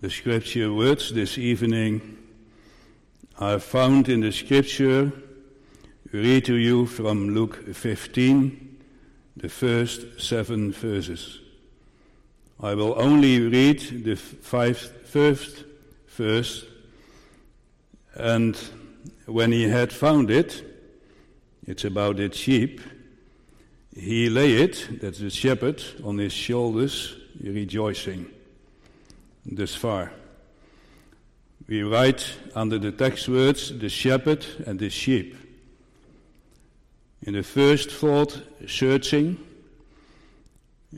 The scripture words this evening are found in the scripture. Read to you from Luke 15, the first seven verses. I will only read the first verse, and when he had found it, it's about the sheep, he lay it, that's the shepherd, on his shoulders, rejoicing. Thus far. We write under the text words the shepherd and the sheep. In the first thought, searching.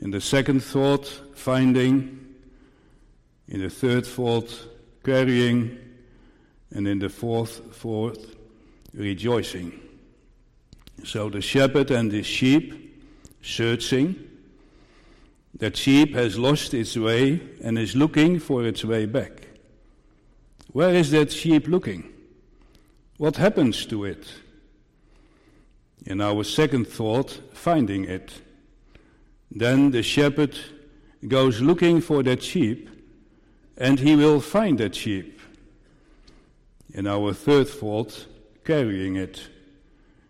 In the second thought, finding. In the third thought, carrying. And in the fourth thought, rejoicing. So the shepherd and the sheep searching. That sheep has lost its way and is looking for its way back. Where is that sheep looking? What happens to it? In our second thought, finding it. Then the shepherd goes looking for that sheep and he will find that sheep. In our third thought, carrying it.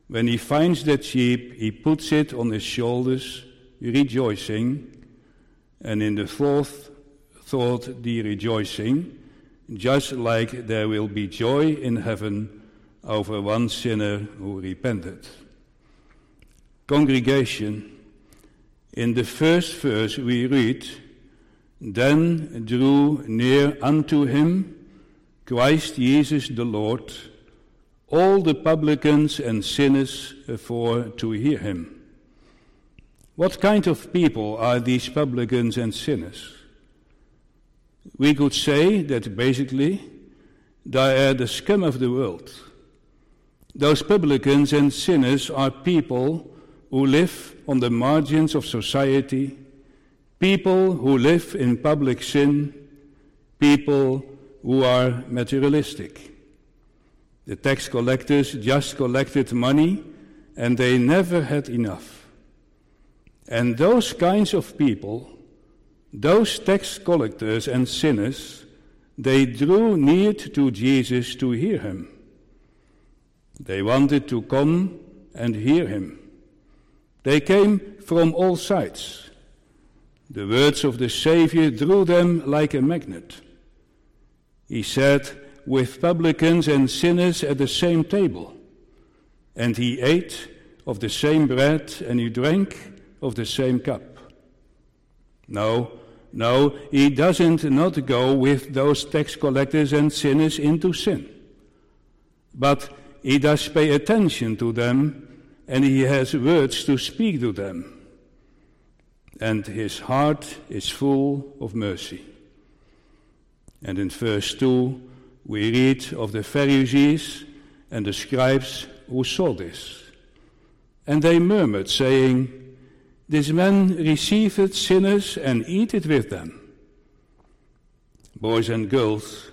When he finds that sheep, he puts it on his shoulders, rejoicing. And in the fourth thought, the rejoicing just like there will be joy in heaven over one sinner who repented. Congregation, in the first verse we read, Then drew near unto him Christ Jesus the Lord, all the publicans and sinners uh, for to hear him. What kind of people are these publicans and sinners? we could say that basically they are the scum of the world. Those publicans and sinners are people who live on the margins of society, people who live in public sin, people who are materialistic. The tax collectors just collected money and they never had enough. And those kinds of people those tax collectors and sinners, they drew near to Jesus to hear him. They wanted to come and hear him. They came from all sides. The words of the Savior drew them like a magnet. He sat with publicans and sinners at the same table, and he ate of the same bread and he drank of the same cup. No, no, he doesn't not go with those tax collectors and sinners into sin. But he does pay attention to them and he has words to speak to them. And his heart is full of mercy. And in verse 2, we read of the Pharisees and the scribes who saw this. And they murmured, saying, this man receiveth sinners and eateth with them. Boys and girls,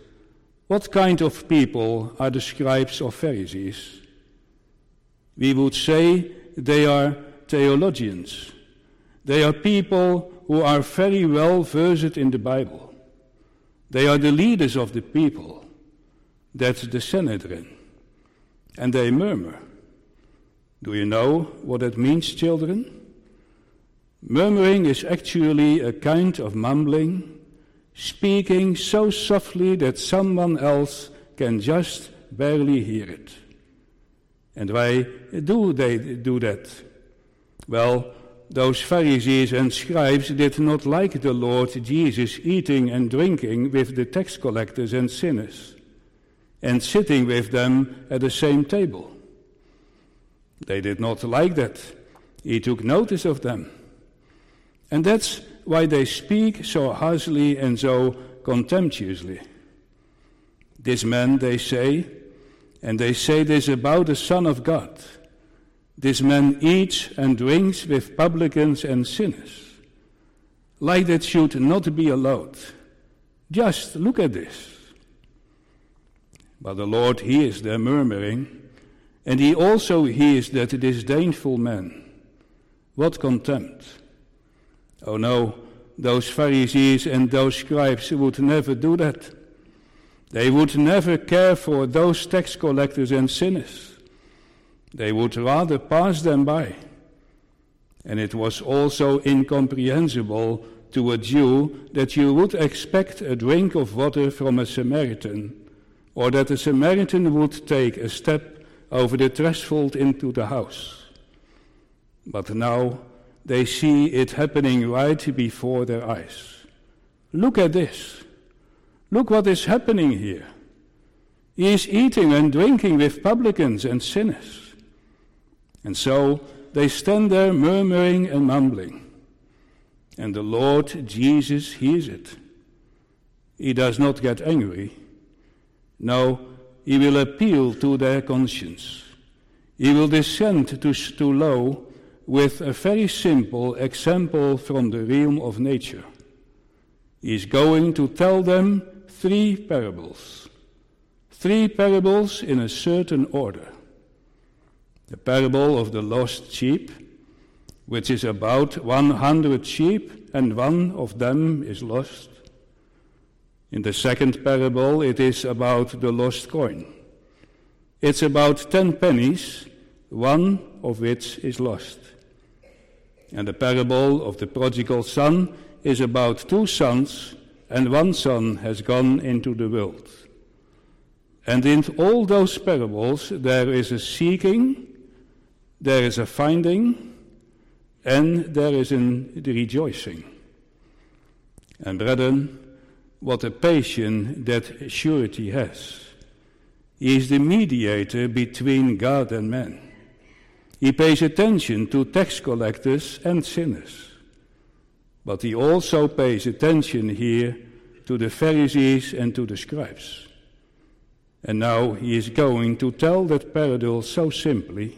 what kind of people are the scribes or Pharisees? We would say they are theologians. They are people who are very well versed in the Bible. They are the leaders of the people. That's the Sanhedrin. And they murmur. Do you know what that means, children? Murmuring is actually a kind of mumbling, speaking so softly that someone else can just barely hear it. And why do they do that? Well, those Pharisees and scribes did not like the Lord Jesus eating and drinking with the tax collectors and sinners, and sitting with them at the same table. They did not like that. He took notice of them. And that's why they speak so harshly and so contemptuously. This man, they say, and they say this about the Son of God. This man eats and drinks with publicans and sinners. Like that should not be allowed. Just look at this. But the Lord hears their murmuring, and he also hears that disdainful man. What contempt! Oh no, those Pharisees and those scribes would never do that. They would never care for those tax collectors and sinners. They would rather pass them by. And it was also incomprehensible to a Jew that you would expect a drink of water from a Samaritan, or that a Samaritan would take a step over the threshold into the house. But now they see it happening right before their eyes. Look at this. Look what is happening here. He is eating and drinking with publicans and sinners. And so they stand there murmuring and mumbling. And the Lord Jesus hears it. He does not get angry. No, he will appeal to their conscience. He will descend to, to low with a very simple example from the realm of nature. He is going to tell them three parables. Three parables in a certain order. The parable of the lost sheep, which is about 100 sheep and one of them is lost. In the second parable, it is about the lost coin. It's about 10 pennies, one of which is lost. And the parable of the prodigal son is about two sons, and one son has gone into the world. And in all those parables, there is a seeking, there is a finding, and there is a rejoicing. And brethren, what a patience that surety has. He is the mediator between God and man. He pays attention to tax collectors and sinners. But he also pays attention here to the Pharisees and to the scribes. And now he is going to tell that parable so simply.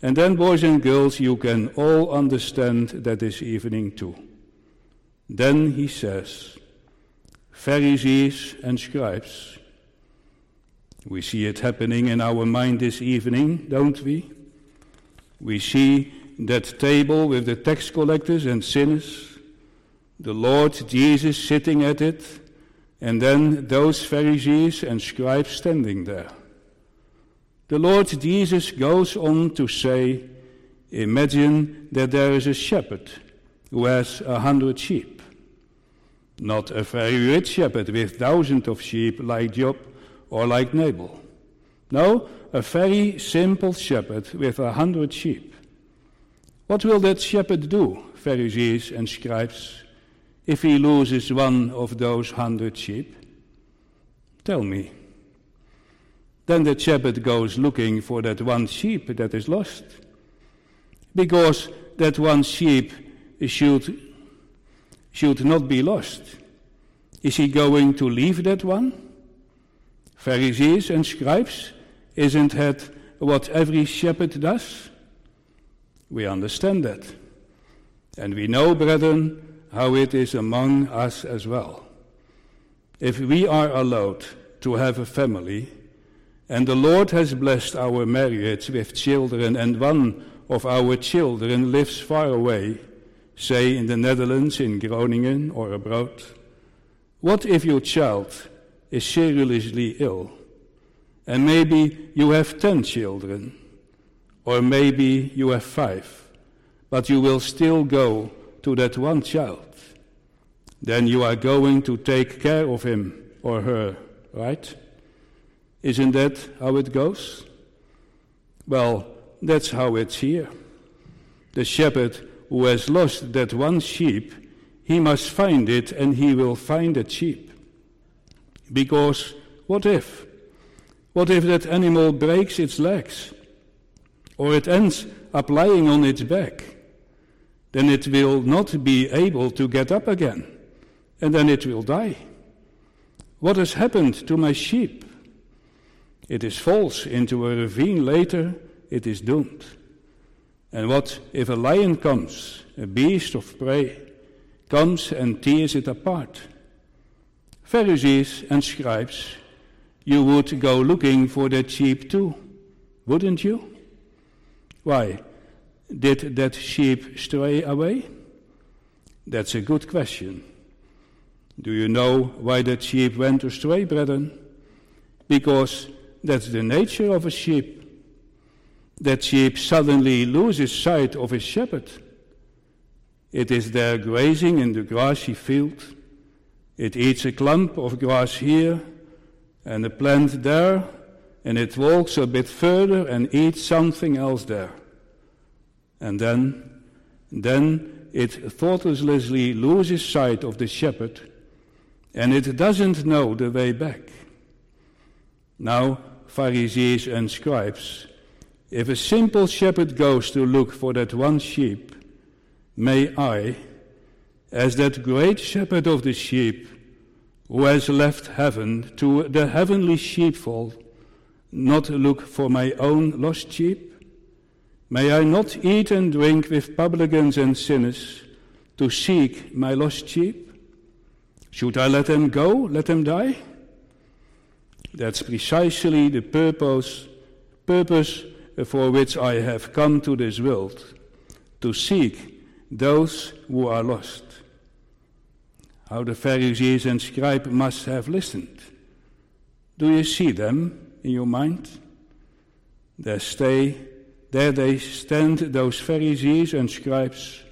And then, boys and girls, you can all understand that this evening too. Then he says, Pharisees and scribes. We see it happening in our mind this evening, don't we? We see that table with the tax collectors and sinners, the Lord Jesus sitting at it, and then those Pharisees and scribes standing there. The Lord Jesus goes on to say, Imagine that there is a shepherd who has a hundred sheep. Not a very rich shepherd with thousands of sheep like Job or like Nabal. No, a very simple shepherd with a hundred sheep. What will that shepherd do, Pharisees and scribes, if he loses one of those hundred sheep? Tell me. Then the shepherd goes looking for that one sheep that is lost. Because that one sheep should, should not be lost. Is he going to leave that one? Pharisees and scribes, isn't that what every shepherd does? We understand that. And we know, brethren, how it is among us as well. If we are allowed to have a family, and the Lord has blessed our marriage with children, and one of our children lives far away, say in the Netherlands, in Groningen, or abroad, what if your child is seriously ill? And maybe you have ten children, or maybe you have five, but you will still go to that one child. Then you are going to take care of him or her, right? Isn't that how it goes? Well, that's how it's here. The shepherd who has lost that one sheep, he must find it and he will find that sheep. Because what if? What if that animal breaks its legs? Or it ends up lying on its back? Then it will not be able to get up again, and then it will die. What has happened to my sheep? It is falls into a ravine later, it is doomed. And what if a lion comes, a beast of prey, comes and tears it apart? Pharisees and scribes you would go looking for that sheep too, wouldn't you? Why? Did that sheep stray away? That's a good question. Do you know why that sheep went astray, brethren? Because that's the nature of a sheep. That sheep suddenly loses sight of his shepherd. It is there grazing in the grassy field. It eats a clump of grass here and a plant there, and it walks a bit further and eats something else there. And then, then it thoughtlessly loses sight of the shepherd, and it doesn't know the way back. Now, Pharisees and scribes, if a simple shepherd goes to look for that one sheep, may I, as that great shepherd of the sheep, who has left heaven to the heavenly sheepfold, not look for my own lost sheep? May I not eat and drink with publicans and sinners to seek my lost sheep? Should I let them go, let them die? That's precisely the purpose, purpose for which I have come to this world, to seek those who are lost how the Pharisees and scribes must have listened. Do you see them in your mind? There stay, there they stand, those Pharisees and scribes.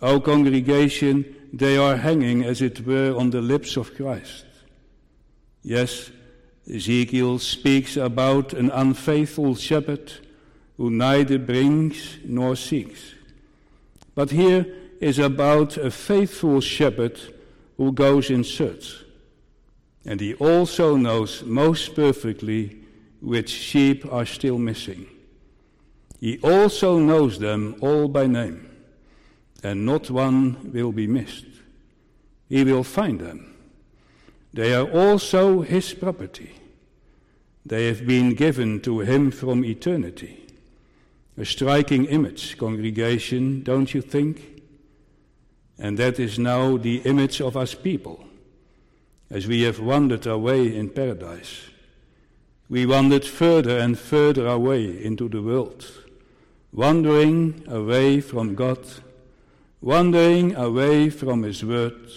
O congregation, they are hanging, as it were, on the lips of Christ. Yes, Ezekiel speaks about an unfaithful shepherd who neither brings nor seeks. But here is about a faithful shepherd who goes in search. And he also knows most perfectly which sheep are still missing. He also knows them all by name, and not one will be missed. He will find them. They are also his property. They have been given to him from eternity. A striking image, congregation, don't you think? And that is now the image of us people, as we have wandered away in paradise. We wandered further and further away into the world, wandering away from God, wandering away from His Word.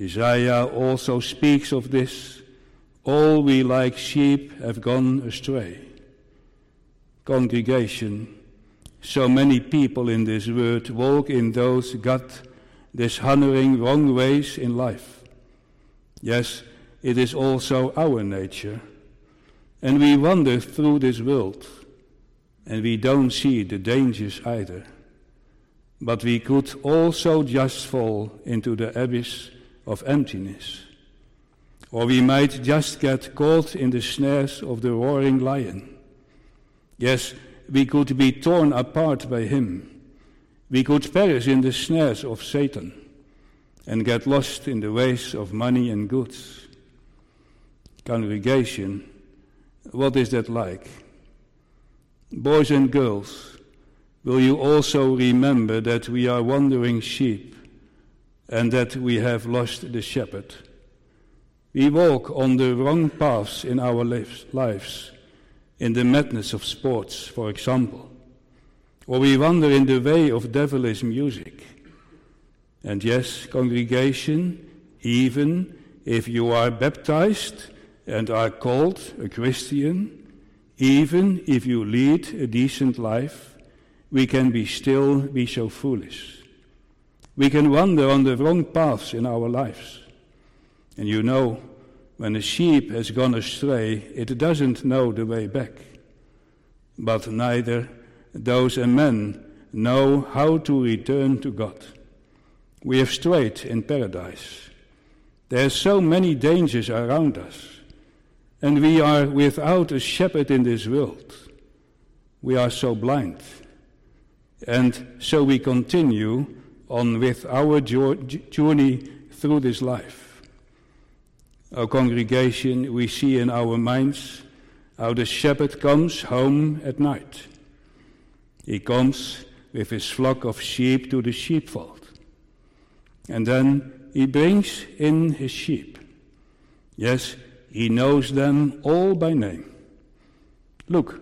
Isaiah also speaks of this. All we like sheep have gone astray. Congregation, so many people in this world walk in those God dishonoring wrong ways in life. Yes, it is also our nature. And we wander through this world, and we don't see the dangers either. But we could also just fall into the abyss of emptiness. Or we might just get caught in the snares of the roaring lion. Yes, we could be torn apart by him. We could perish in the snares of Satan and get lost in the ways of money and goods. Congregation, what is that like? Boys and girls, will you also remember that we are wandering sheep and that we have lost the shepherd? We walk on the wrong paths in our lives in the madness of sports, for example, or we wander in the way of devilish music. And yes, congregation, even if you are baptized and are called a Christian, even if you lead a decent life, we can be still be so foolish. We can wander on the wrong paths in our lives. And you know, when a sheep has gone astray, it doesn't know the way back. But neither those men know how to return to God. We have strayed in paradise. There are so many dangers around us, and we are without a shepherd in this world. We are so blind. And so we continue on with our journey through this life. Our congregation, we see in our minds how the shepherd comes home at night. He comes with his flock of sheep to the sheepfold. And then he brings in his sheep. Yes, he knows them all by name. Look,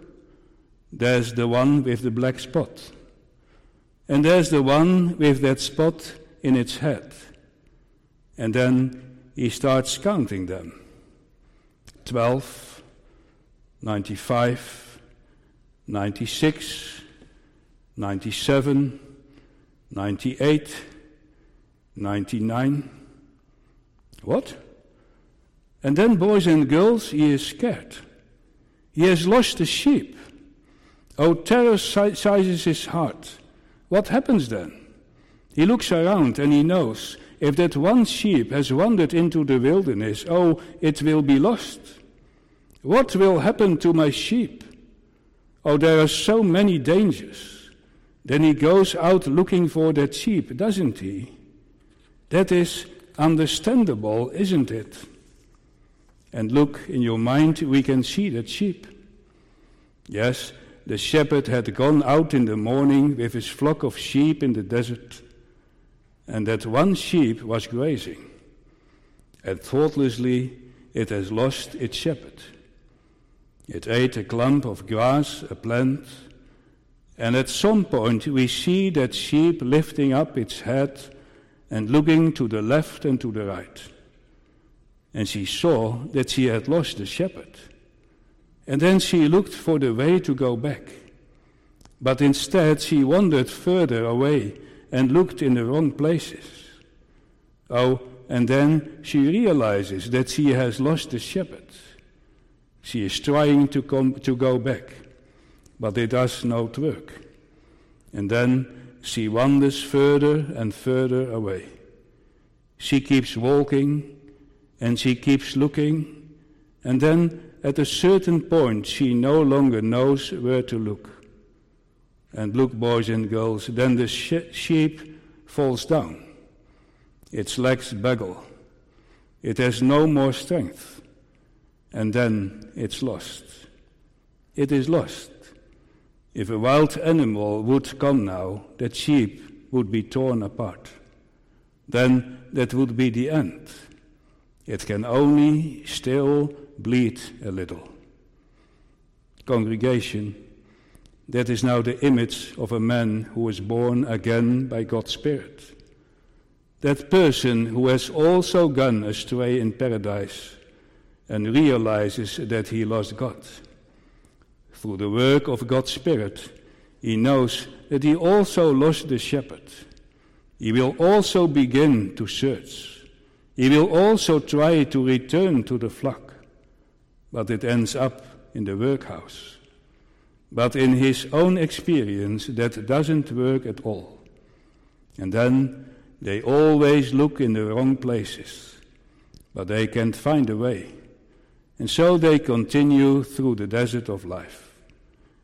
there's the one with the black spot. And there's the one with that spot in its head. And then he starts counting them 12, 95, 96, 97, 98, 99. What? And then, boys and girls, he is scared. He has lost the sheep. Oh, terror sizes his heart. What happens then? He looks around and he knows if that one sheep has wandered into the wilderness, oh, it will be lost. What will happen to my sheep? Oh, there are so many dangers. Then he goes out looking for that sheep, doesn't he? That is understandable, isn't it? And look, in your mind, we can see that sheep. Yes, the shepherd had gone out in the morning with his flock of sheep in the desert, and that one sheep was grazing. And thoughtlessly, it has lost its shepherd. It ate a clump of grass, a plant, and at some point we see that sheep lifting up its head and looking to the left and to the right. And she saw that she had lost the shepherd. And then she looked for the way to go back. But instead she wandered further away and looked in the wrong places. Oh, and then she realizes that she has lost the shepherd. She is trying to, come, to go back, but it does not work. And then she wanders further and further away. She keeps walking and she keeps looking, and then at a certain point she no longer knows where to look. And look, boys and girls, then the sh- sheep falls down. Its legs baggle. It has no more strength and then it's lost. It is lost. If a wild animal would come now, that sheep would be torn apart. Then that would be the end. It can only still bleed a little. Congregation, that is now the image of a man who is born again by God's Spirit. That person who has also gone astray in paradise and realizes that he lost God. Through the work of God's Spirit, he knows that he also lost the shepherd. He will also begin to search. He will also try to return to the flock, but it ends up in the workhouse. But in his own experience, that doesn't work at all. And then they always look in the wrong places, but they can't find a way. And so they continue through the desert of life.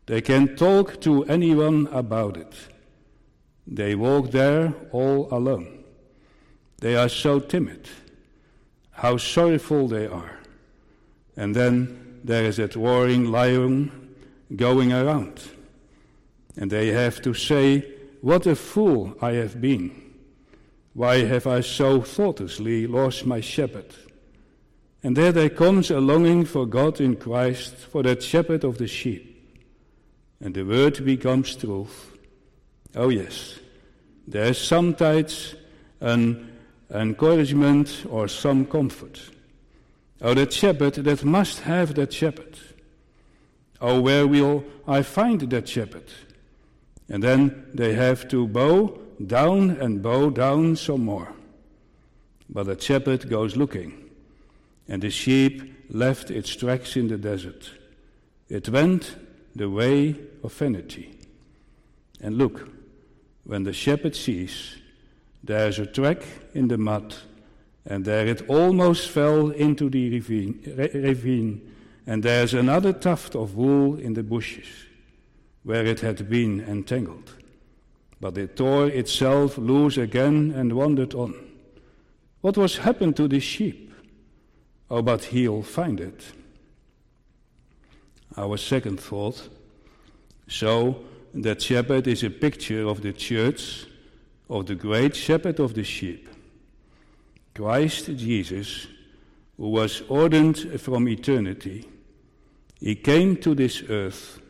They can talk to anyone about it. They walk there all alone. They are so timid. How sorrowful they are. And then there is that roaring lion going around. And they have to say, What a fool I have been. Why have I so thoughtlessly lost my shepherd? And there there comes a longing for God in Christ, for that shepherd of the sheep. And the word becomes truth. Oh, yes, there's sometimes an encouragement or some comfort. Oh, that shepherd that must have that shepherd. Oh, where will I find that shepherd? And then they have to bow down and bow down some more. But the shepherd goes looking. And the sheep left its tracks in the desert. It went the way of vanity. And look, when the shepherd sees there's a track in the mud, and there it almost fell into the ravine, ravine, and there's another tuft of wool in the bushes where it had been entangled. But it tore itself loose again and wandered on. What was happened to the sheep? Oh, but he'll find it. Our second thought so that shepherd is a picture of the church, of the great shepherd of the sheep. Christ Jesus, who was ordained from eternity, he came to this earth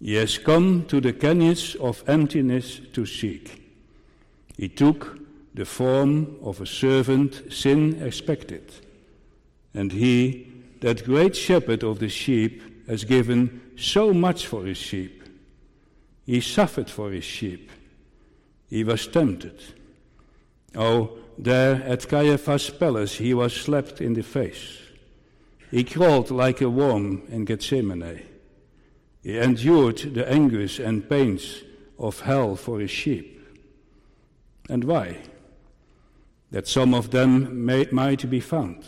He has come to the canyons of emptiness to seek. He took the form of a servant sin expected. And he, that great shepherd of the sheep, has given so much for his sheep. He suffered for his sheep. He was tempted. Oh, there at Caiaphas' palace he was slapped in the face. He crawled like a worm in Gethsemane. He endured the anguish and pains of hell for his sheep. And why? That some of them may, might be found.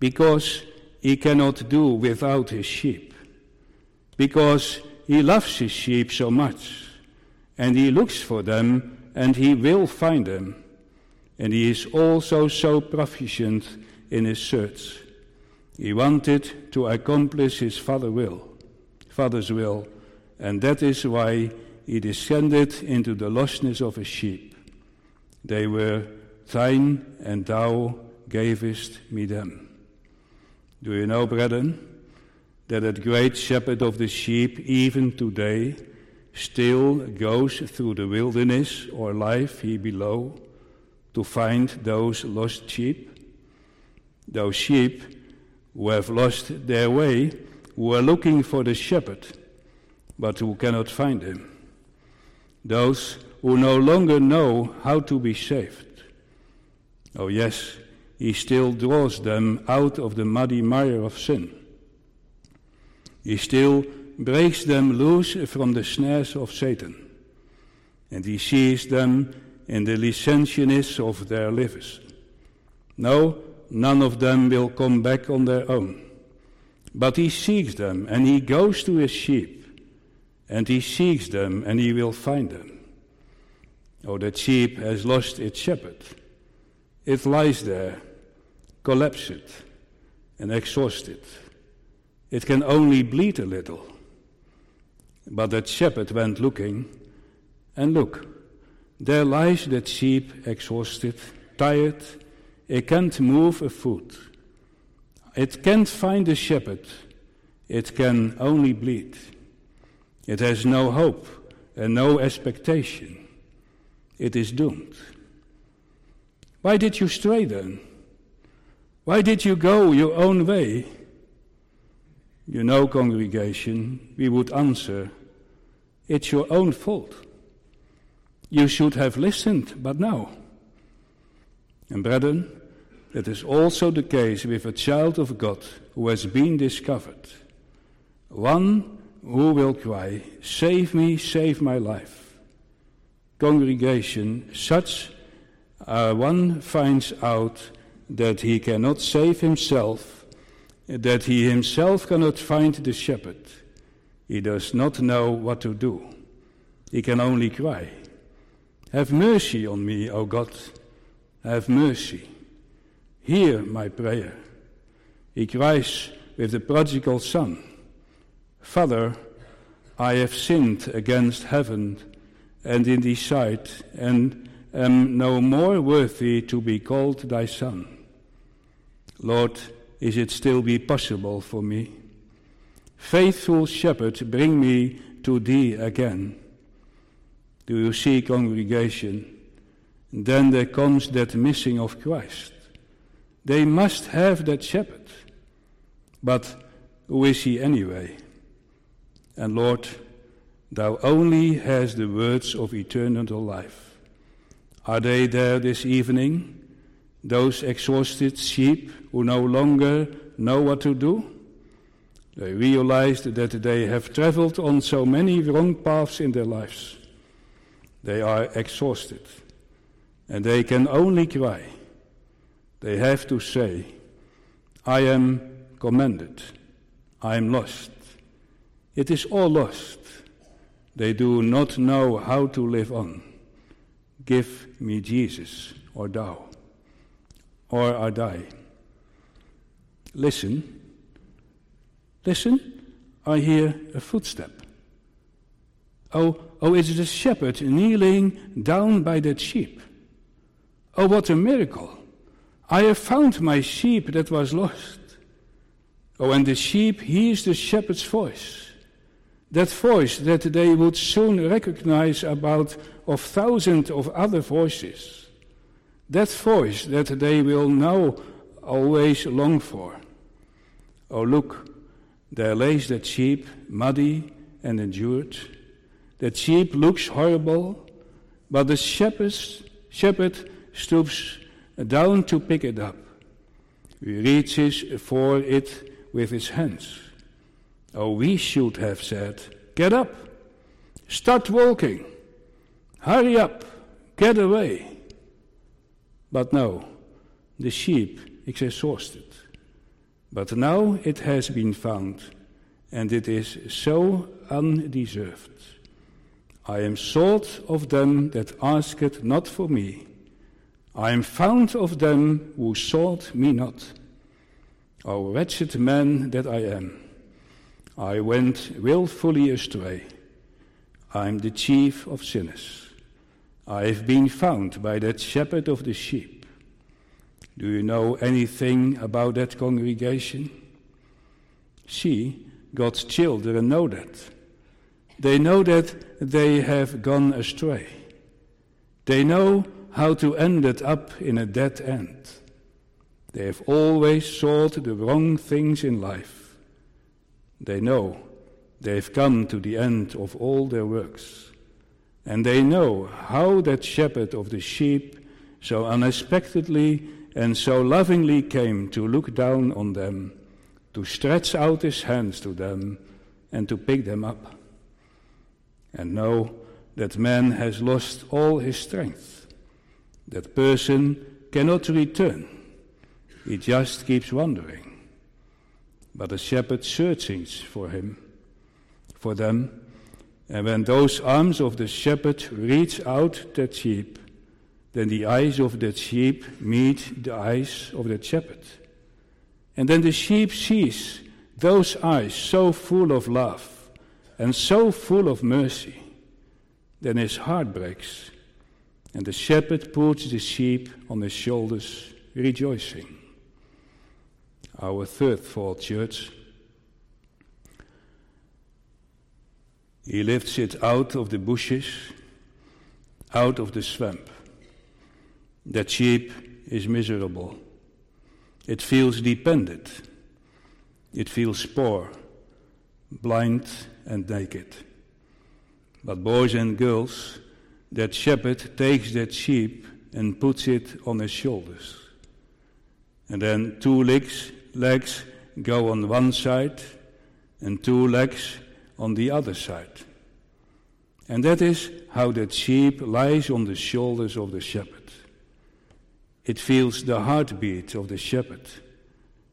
Because he cannot do without his sheep. Because he loves his sheep so much, and he looks for them, and he will find them. And he is also so proficient in his search. He wanted to accomplish his father will, father's will, and that is why he descended into the lostness of his sheep. They were thine, and thou gavest me them. Do you know, brethren? that that great shepherd of the sheep, even today, still goes through the wilderness or life here below to find those lost sheep? Those sheep who have lost their way, who are looking for the shepherd, but who cannot find him. Those who no longer know how to be saved. Oh, yes, he still draws them out of the muddy mire of sin. He still breaks them loose from the snares of Satan, and he sees them in the licentiousness of their lives. No, none of them will come back on their own. But he seeks them, and he goes to his sheep, and he seeks them, and he will find them. Oh, that sheep has lost its shepherd. It lies there, collapsed and exhausted. It can only bleed a little. But that shepherd went looking, and look, there lies that sheep exhausted, tired, it can't move a foot. It can't find the shepherd, it can only bleed. It has no hope and no expectation. It is doomed. Why did you stray then? Why did you go your own way? You know, congregation, we would answer, It's your own fault. You should have listened, but no. And brethren, that is also the case with a child of God who has been discovered. One who will cry, Save me, save my life. Congregation, such uh, one finds out that he cannot save himself that he himself cannot find the shepherd. He does not know what to do. He can only cry, Have mercy on me, O God, have mercy. Hear my prayer. He cries with the prodigal son, Father, I have sinned against heaven and in thy sight, and am no more worthy to be called thy son. Lord, is it still be possible for me? Faithful shepherd, bring me to thee again. Do you see, congregation? Then there comes that missing of Christ. They must have that shepherd. But who is he anyway? And Lord, thou only hast the words of eternal life. Are they there this evening? those exhausted sheep who no longer know what to do. They realized that they have traveled on so many wrong paths in their lives. They are exhausted and they can only cry. They have to say, I am commended, I am lost. It is all lost. They do not know how to live on. Give me Jesus or thou or I die. Listen. Listen. I hear a footstep. Oh, oh, it's the shepherd kneeling down by that sheep. Oh, what a miracle! I have found my sheep that was lost. Oh, and the sheep hears the shepherd's voice. that voice that they would soon recognize about of thousands of other voices, that voice that they will now always long for. Oh, look, there lays that sheep, muddy and endured. That sheep looks horrible, but the shepherd, shepherd stoops down to pick it up. He reaches for it with his hands. Oh, we should have said, Get up, start walking, hurry up, get away. But no, the sheep is exhausted. But now it has been found, and it is so undeserved. I am sought of them that ask it not for me. I am found of them who sought me not. O wretched man that I am, I went wilfully astray. I am the chief of sinners. I have been found by that shepherd of the sheep. Do you know anything about that congregation? See, God's children know that. They know that they have gone astray. They know how to end it up in a dead end. They have always sought the wrong things in life. They know they've come to the end of all their works. And they know how that shepherd of the sheep so unexpectedly and so lovingly came to look down on them, to stretch out his hands to them, and to pick them up. And know that man has lost all his strength. That person cannot return he just keeps wandering. But the shepherd searches for him, for them, and when those arms of the shepherd reach out that sheep, then the eyes of that sheep meet the eyes of that shepherd. And then the sheep sees those eyes so full of love and so full of mercy. Then his heart breaks, and the shepherd puts the sheep on his shoulders, rejoicing our third thought, church. He lifts it out of the bushes, out of the swamp. That sheep is miserable. It feels dependent. It feels poor, blind, and naked. But, boys and girls, that shepherd takes that sheep and puts it on his shoulders. And then two legs legs go on one side and two legs on the other side. And that is how that sheep lies on the shoulders of the shepherd. It feels the heartbeat of the shepherd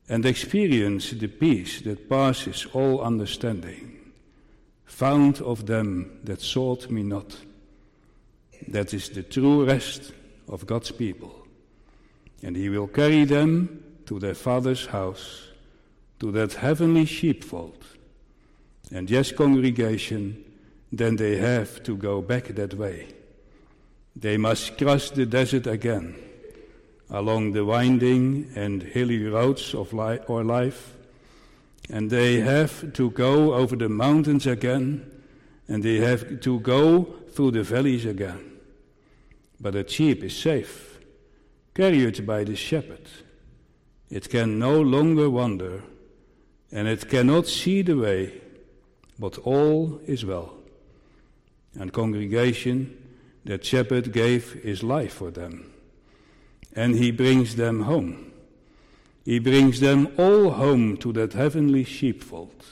and experiences the peace that passes all understanding, found of them that sought me not. That is the true rest of God's people. And he will carry them to their father's house, to that heavenly sheepfold. And yes, congregation, then they have to go back that way. They must cross the desert again, along the winding and hilly roads of li- our life, and they have to go over the mountains again, and they have to go through the valleys again. But the sheep is safe, carried by the shepherd. It can no longer wander, and it cannot see the way, but all is well. And congregation, that shepherd gave his life for them, and he brings them home. He brings them all home to that heavenly sheepfold.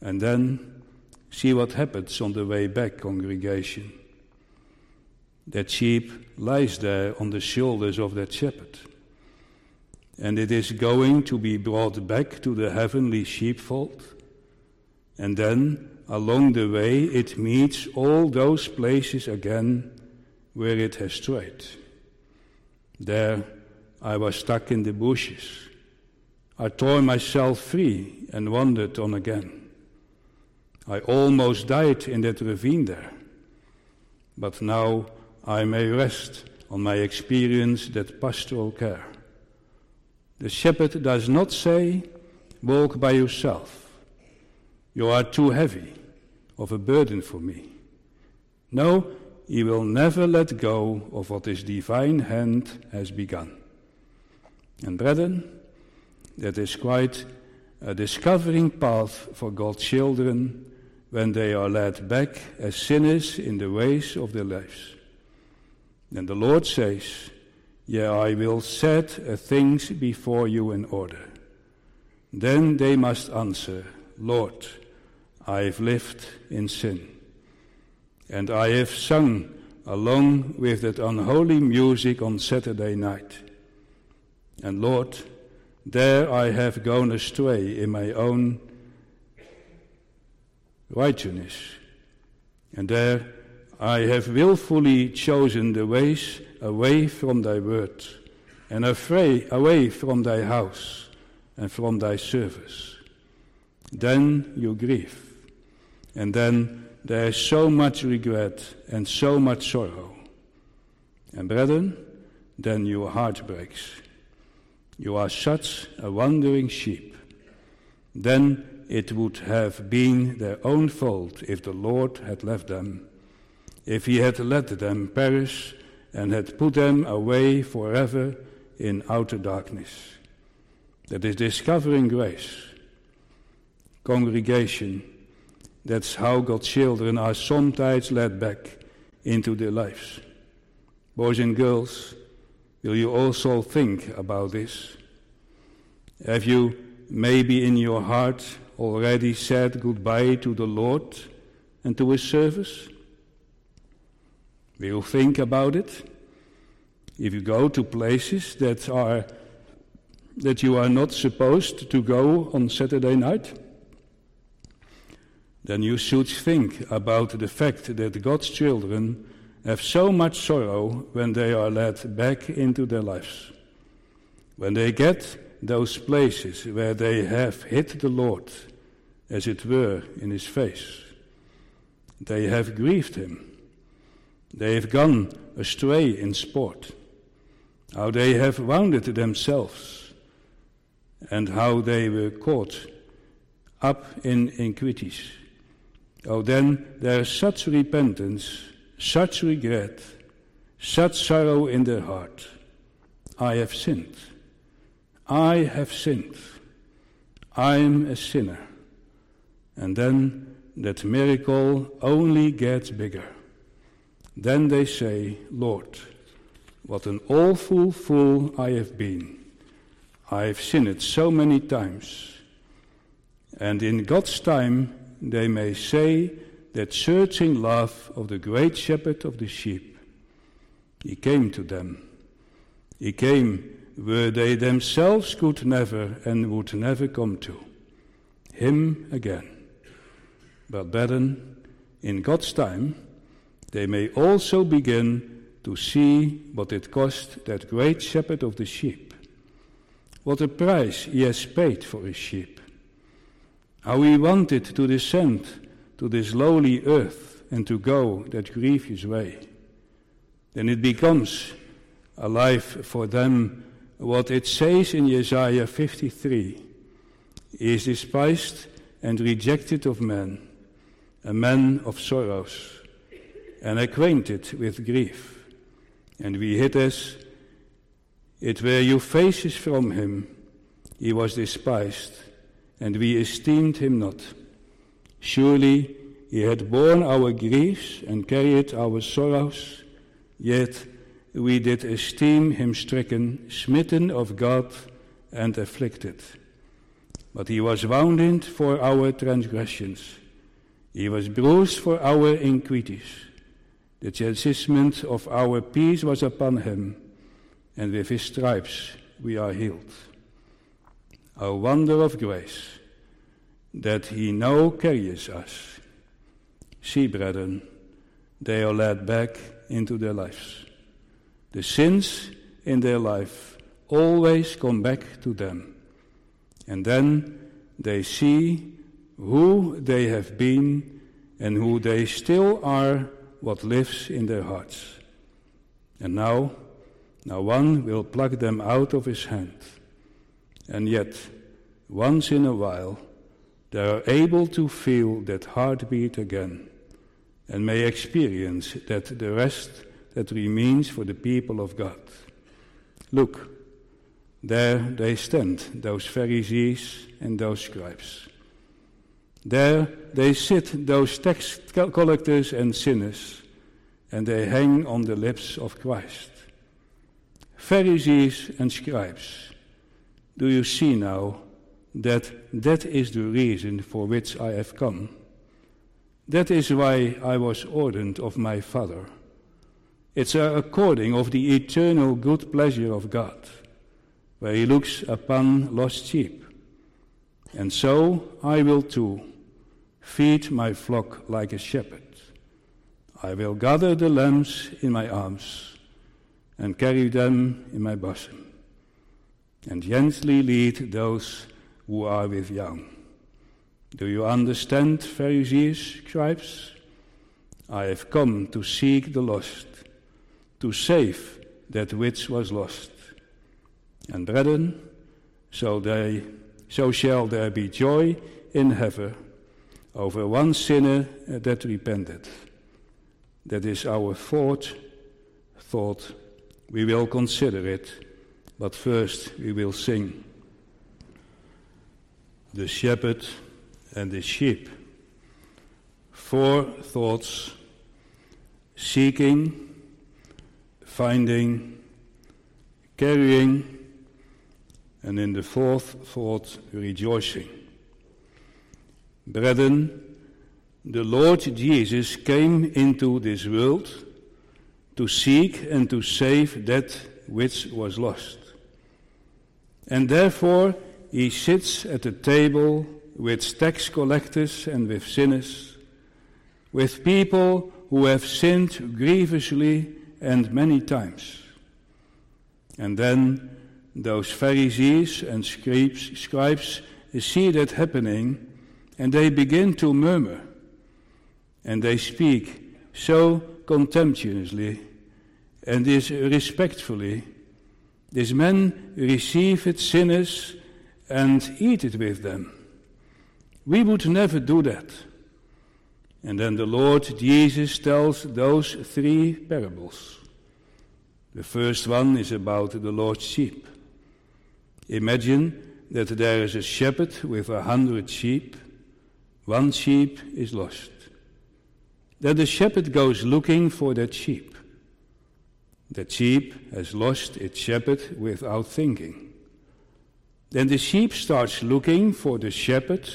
And then see what happens on the way back, congregation. That sheep lies there on the shoulders of that shepherd and it is going to be brought back to the heavenly sheepfold. And then, along the way, it meets all those places again where it has strayed. There, I was stuck in the bushes. I tore myself free and wandered on again. I almost died in that ravine there. But now I may rest on my experience that pastoral care. The shepherd does not say, Walk by yourself. You are too heavy of a burden for me. No, he will never let go of what his divine hand has begun. And brethren, that is quite a discovering path for God's children when they are led back as sinners in the ways of their lives. Then the Lord says, Yea, I will set things before you in order. Then they must answer, Lord, I have lived in sin. And I have sung along with that unholy music on Saturday night. And Lord, there I have gone astray in my own righteousness. And there I have wilfully chosen the ways away from thy word, and afraid away from thy house and from thy service. Then you grieve, and then there is so much regret and so much sorrow. And brethren, then your heart breaks. You are such a wandering sheep. Then it would have been their own fault if the Lord had left them, if he had let them perish and had put them away forever in outer darkness. That is discovering grace. Congregation, that's how God's children are sometimes led back into their lives. Boys and girls, will you also think about this? Have you maybe in your heart already said goodbye to the Lord and to His service? Will think about it? If you go to places that are that you are not supposed to go on Saturday night, then you should think about the fact that God's children have so much sorrow when they are led back into their lives. When they get those places where they have hit the Lord, as it were, in his face, they have grieved him. They have gone astray in sport. How they have wounded themselves and how they were caught up in iniquities. Oh, then there is such repentance, such regret, such sorrow in their heart. I have sinned. I have sinned. I'm a sinner. And then that miracle only gets bigger. Then they say, Lord, what an awful fool I have been. I have sinned so many times. And in God's time, they may say that searching love of the great shepherd of the sheep. He came to them. He came where they themselves could never and would never come to. Him again. But then, in God's time, they may also begin to see what it cost that great shepherd of the sheep. What a price he has paid for his sheep. How he wanted to descend to this lowly earth and to go that grievous way. Then it becomes alive for them what it says in Isaiah 53 He is despised and rejected of men, a man of sorrows and acquainted with grief. And we hid us, it were your faces from him, he was despised, and we esteemed him not. Surely he had borne our griefs and carried our sorrows, yet we did esteem him stricken, smitten of God, and afflicted. But he was wounded for our transgressions, he was bruised for our iniquities. The chastisement of our peace was upon him, and with his stripes we are healed. A wonder of grace that he now carries us. See, brethren, they are led back into their lives. The sins in their life always come back to them. And then they see who they have been and who they still are what lives in their hearts. And now, now one will pluck them out of his hand. And yet, once in a while, they are able to feel that heartbeat again and may experience that the rest that remains for the people of God. Look, there they stand, those Pharisees and those scribes. There they sit, those tax collectors and sinners, and they hang on the lips of Christ. Pharisees and scribes, do you see now that that is the reason for which I have come? That is why I was ordained of my Father. It's according of the eternal good pleasure of God, where he looks upon lost sheep. And so I will too feed my flock like a shepherd. I will gather the lambs in my arms and carry them in my bosom, and gently lead those who are with young. Do you understand, Pharisees, scribes? I have come to seek the lost, to save that which was lost. And brethren, so, they, so shall there be joy in heaven over one sinner that repented. That is our fourth thought. We will consider it, but first we will sing. The shepherd and the sheep. Four thoughts seeking, finding, carrying, and in the fourth thought, rejoicing. Brethren, the Lord Jesus came into this world to seek and to save that which was lost. And therefore he sits at the table with tax collectors and with sinners, with people who have sinned grievously and many times. And then those Pharisees and scribes, scribes see that happening and they begin to murmur and they speak so contemptuously and disrespectfully. These men receive it, sinners, and eat it with them. We would never do that. And then the Lord Jesus tells those three parables. The first one is about the Lord's sheep. Imagine that there is a shepherd with a hundred sheep. One sheep is lost Then the shepherd goes looking for that sheep. That sheep has lost its shepherd without thinking. Then the sheep starts looking for the shepherd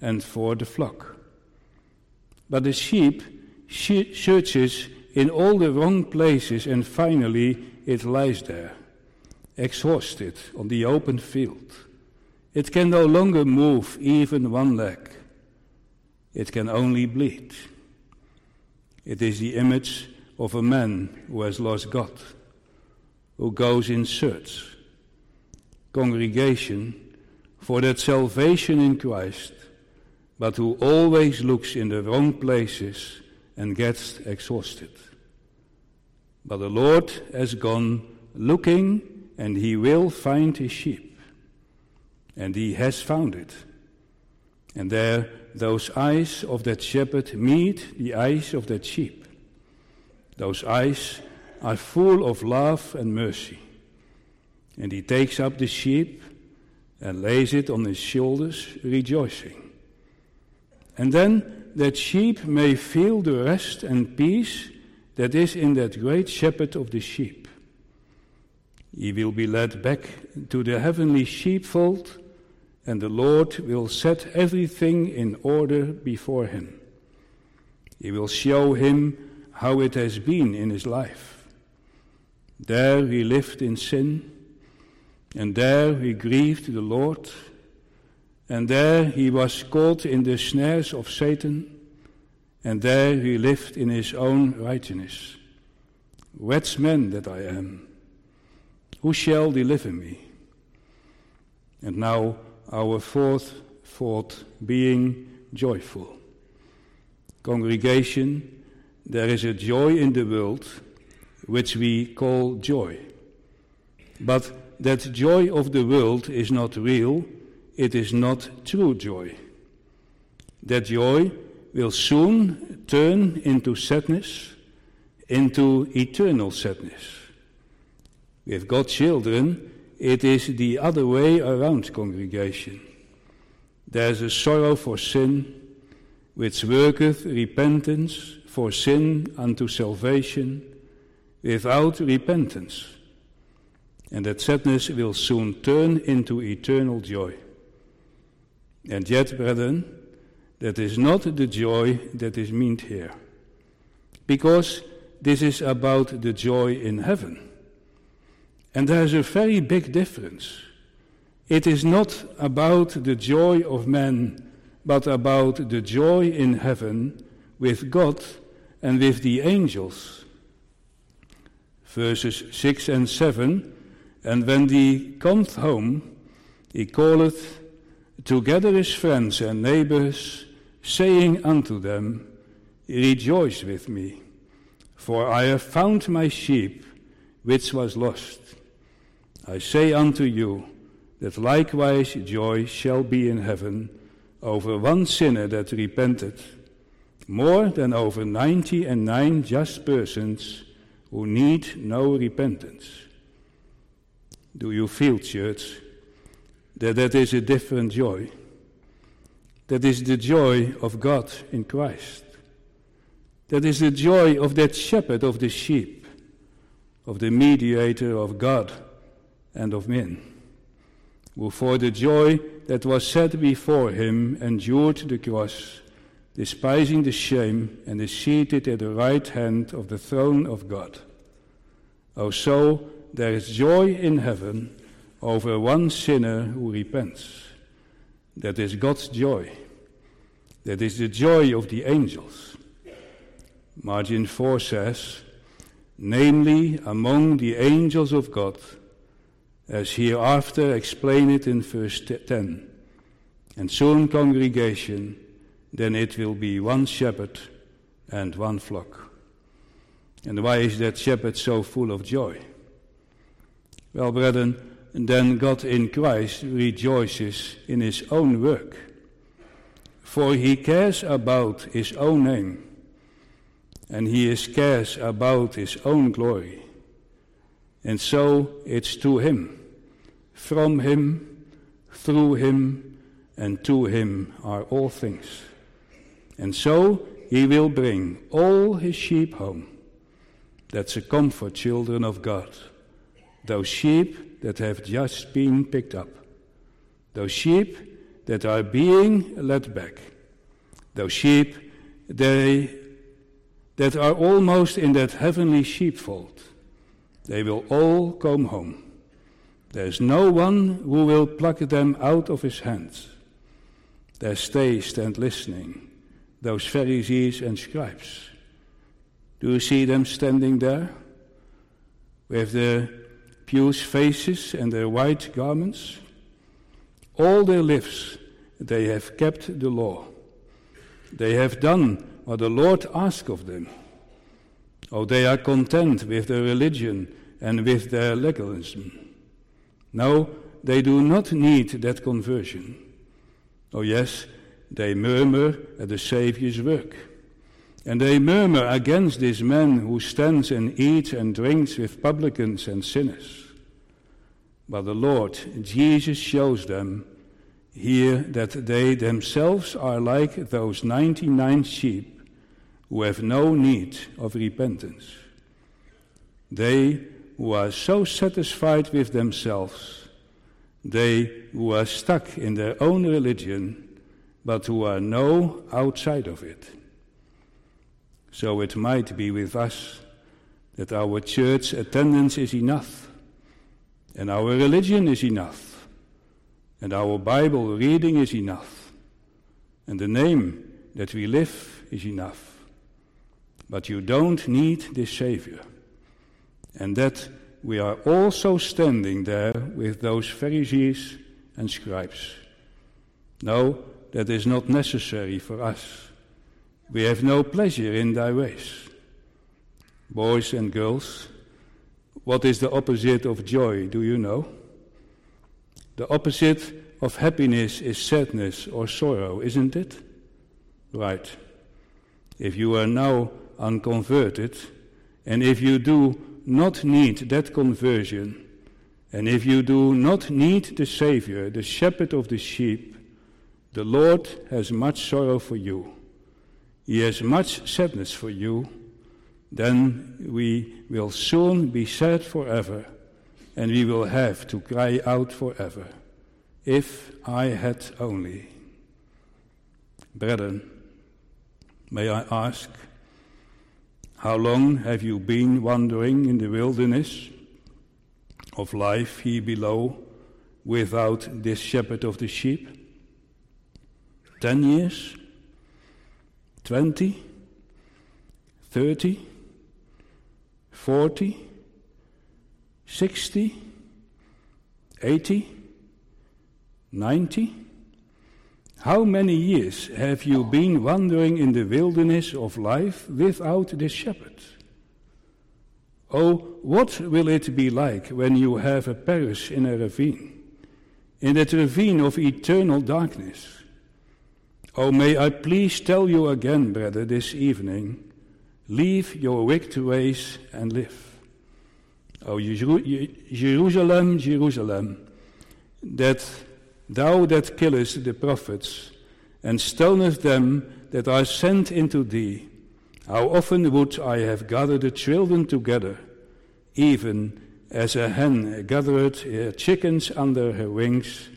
and for the flock. But the sheep searches in all the wrong places and finally it lies there, exhausted on the open field. It can no longer move even one leg. It can only bleed. It is the image of a man who has lost God, who goes in search. Congregation for that salvation in Christ, but who always looks in the wrong places and gets exhausted. But the Lord has gone looking and he will find his sheep. And he has found it. And there those eyes of that shepherd meet the eyes of that sheep. Those eyes are full of love and mercy. And he takes up the sheep and lays it on his shoulders, rejoicing. And then that sheep may feel the rest and peace that is in that great shepherd of the sheep. He will be led back to the heavenly sheepfold and the Lord will set everything in order before him. He will show him how it has been in his life. There he lived in sin, and there he grieved the Lord, and there he was caught in the snares of Satan, and there he lived in his own righteousness. Wretched man that I am, who shall deliver me? And now our fourth thought being joyful. Congregation, there is a joy in the world which we call joy. But that joy of the world is not real, it is not true joy. that joy will soon turn into sadness, into eternal sadness. With God's children, it is the other way around, congregation. There's a sorrow for sin, which worketh repentance for sin unto salvation, without repentance. And that sadness will soon turn into eternal joy. And yet, brethren, that is not the joy that is meant here. Because this is about the joy in heaven. And there's a very big difference. It is not about the joy of men, but about the joy in heaven with God and with the angels. Verses 6 and 7 And when he cometh home, he calleth together his friends and neighbors, saying unto them, Rejoice with me, for I have found my sheep which was lost. I say unto you that likewise joy shall be in heaven over one sinner that repented, more than over ninety and nine just persons who need no repentance. Do you feel, church, that that is a different joy? That is the joy of God in Christ. That is the joy of that shepherd of the sheep, of the mediator of God and of men, who for the joy that was set before him endured the cross, despising the shame, and is seated at the right hand of the throne of God. Oh, so there is joy in heaven over one sinner who repents. That is God's joy. That is the joy of the angels. Margin 4 says, namely among the angels of God as hereafter explained in verse 10. And soon, congregation, then it will be one shepherd and one flock. And why is that shepherd so full of joy? Well, brethren, then God in Christ rejoices in his own work. For he cares about his own name, and he is cares about his own glory. And so it's to Him, from Him, through Him, and to Him are all things. And so He will bring all His sheep home. That's a comfort, children of God. Those sheep that have just been picked up. Those sheep that are being led back. Those sheep they, that are almost in that heavenly sheepfold they will all come home. There is no one who will pluck them out of his hands. There stay, stand listening, those Pharisees and scribes. Do you see them standing there with their pious faces and their white garments? All their lives they have kept the law. They have done what the Lord asked of them. Oh, they are content with their religion and with their legalism. No, they do not need that conversion. Oh, yes, they murmur at the Saviour's work. And they murmur against this man who stands and eats and drinks with publicans and sinners. But the Lord Jesus shows them here that they themselves are like those 99 sheep who have no need of repentance. They who are so satisfied with themselves, they who are stuck in their own religion, but who are no outside of it. So it might be with us that our church attendance is enough, and our religion is enough, and our Bible reading is enough, and the name that we live is enough. But you don't need this Savior. And that we are also standing there with those Pharisees and scribes. No, that is not necessary for us. We have no pleasure in thy ways. Boys and girls, what is the opposite of joy? Do you know? The opposite of happiness is sadness or sorrow, isn't it? Right. If you are now unconverted, and if you do not need that conversion, and if you do not need the Savior, the shepherd of the sheep, the Lord has much sorrow for you. He has much sadness for you. Then we will soon be sad forever, and we will have to cry out forever. If I had only. Brethren, may I ask, how long have you been wandering in the wilderness? of life here below without this shepherd of the sheep? Ten years? Twenty? Thirty? Forty? Sixty? Eighty? Ninety? How many years have you been wandering in the wilderness of life without this shepherd? Oh, what will it be like when you have a parish in a ravine, in that ravine of eternal darkness? Oh, may I please tell you again, brother, this evening leave your wicked ways and live. Oh, Jerusalem, Jerusalem, that thou that killest the prophets and stonest them that are sent into thee, how often would I have gathered the children together, even as a hen gathereth her chickens under her wings,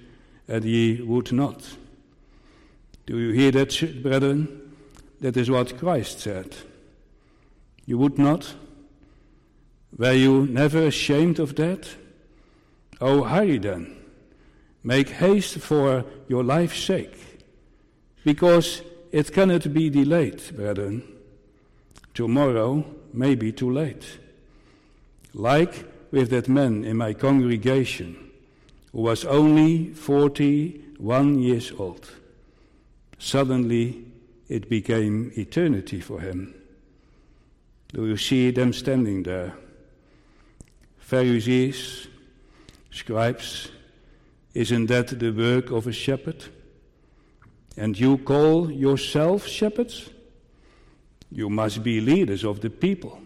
and ye would not. Do you hear that, brethren? That is what Christ said. You would not? Were you never ashamed of that? Oh, hurry then. Make haste for your life's sake, because it cannot be delayed, brethren. Tomorrow may be too late. Like with that man in my congregation who was only 41 years old. Suddenly it became eternity for him. Do you see them standing there? Pharisees, scribes, isn't that the work of a shepherd? And you call yourself shepherds? You must be leaders of the people.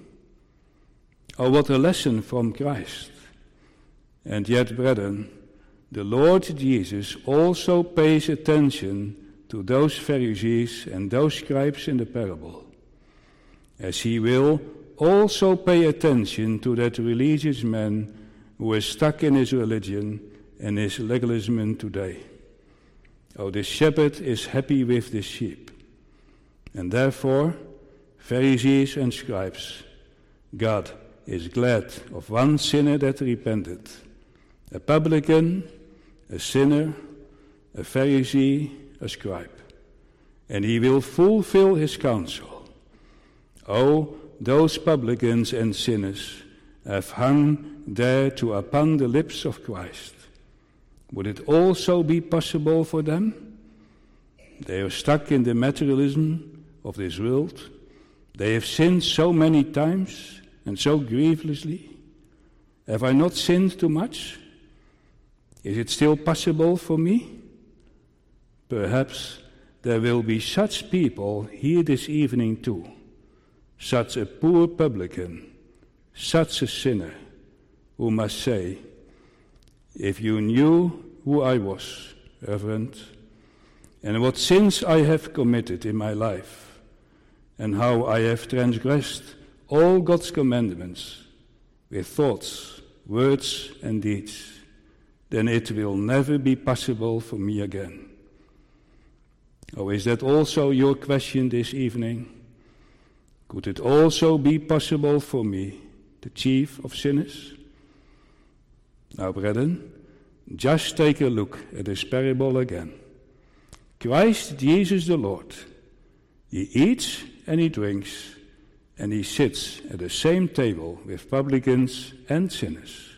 Oh, what a lesson from Christ. And yet, brethren, the Lord Jesus also pays attention to those Pharisees and those scribes in the parable, as he will also pay attention to that religious man who is stuck in his religion and his legalism today. Oh, the shepherd is happy with the sheep. And therefore, Pharisees and scribes, God is glad of one sinner that repented. A publican, a sinner, a Pharisee, a scribe. And he will fulfill his counsel. Oh, those publicans and sinners have hung there to upon the lips of Christ. Would it also be possible for them? They are stuck in the materialism of this world. They have sinned so many times and so grievously? Have I not sinned too much? Is it still possible for me? Perhaps there will be such people here this evening too, such a poor publican, such a sinner, who must say, If you knew who I was, Reverend, and what sins I have committed in my life, and how I have transgressed all God's commandments with thoughts, words, and deeds, then it will never be possible for me again. Oh, is that also your question this evening? Could it also be possible for me, the chief of sinners? Now, brethren, just take a look at this parable again. Christ Jesus the Lord, he eats and he drinks and he sits at the same table with publicans and sinners.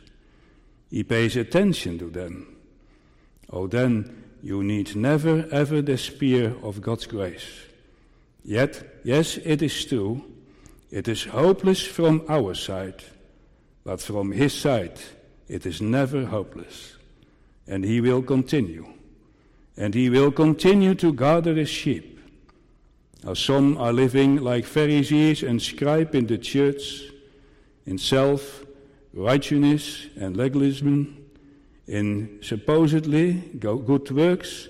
He pays attention to them. Oh, then you need never ever despair of God's grace. Yet, yes, it is true, it is hopeless from our side, but from His side it is never hopeless. And He will continue. And He will continue to gather His sheep. Now some are living like Pharisees and scribe in the church, in self righteousness and legalism, in supposedly good works,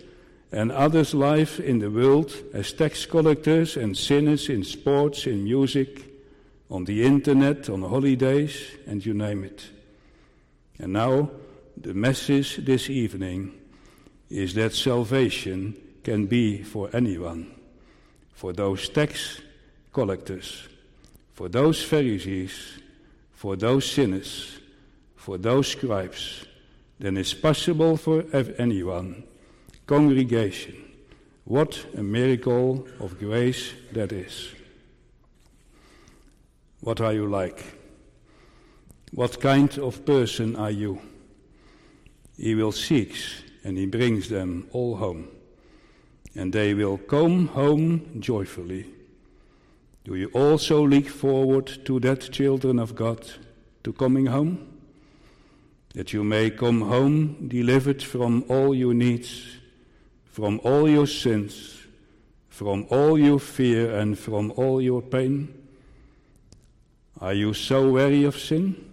and others' life in the world as tax collectors and sinners in sports, in music, on the internet, on holidays, and you name it. And now, the message this evening is that salvation can be for anyone for those tax collectors, for those Pharisees, for those sinners, for those scribes, then it's possible for anyone. Congregation, what a miracle of grace that is. What are you like? What kind of person are you? He will seek and he brings them all home and they will come home joyfully. Do you also look forward to that, children of God, to coming home? That you may come home delivered from all your needs, from all your sins, from all your fear, and from all your pain? Are you so weary of sin?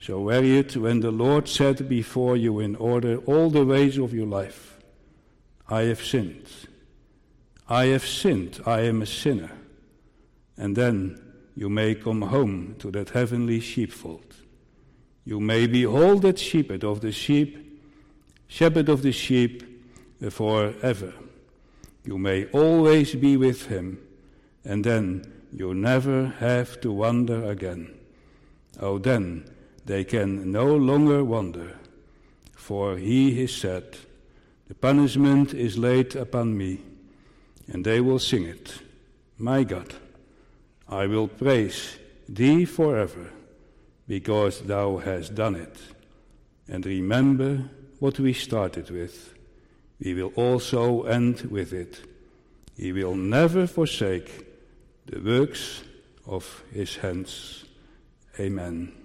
So it when the Lord set before you in order all the ways of your life? I have sinned. I have sinned. I am a sinner. And then you may come home to that heavenly sheepfold. You may behold that shepherd of the sheep, shepherd of the sheep forever. You may always be with him, and then you never have to wander again. Oh, then they can no longer wander, for he is said, the punishment is laid upon me, and they will sing it. My God, I will praise thee forever, because thou hast done it. And remember what we started with. We will also end with it. He will never forsake the works of his hands. Amen.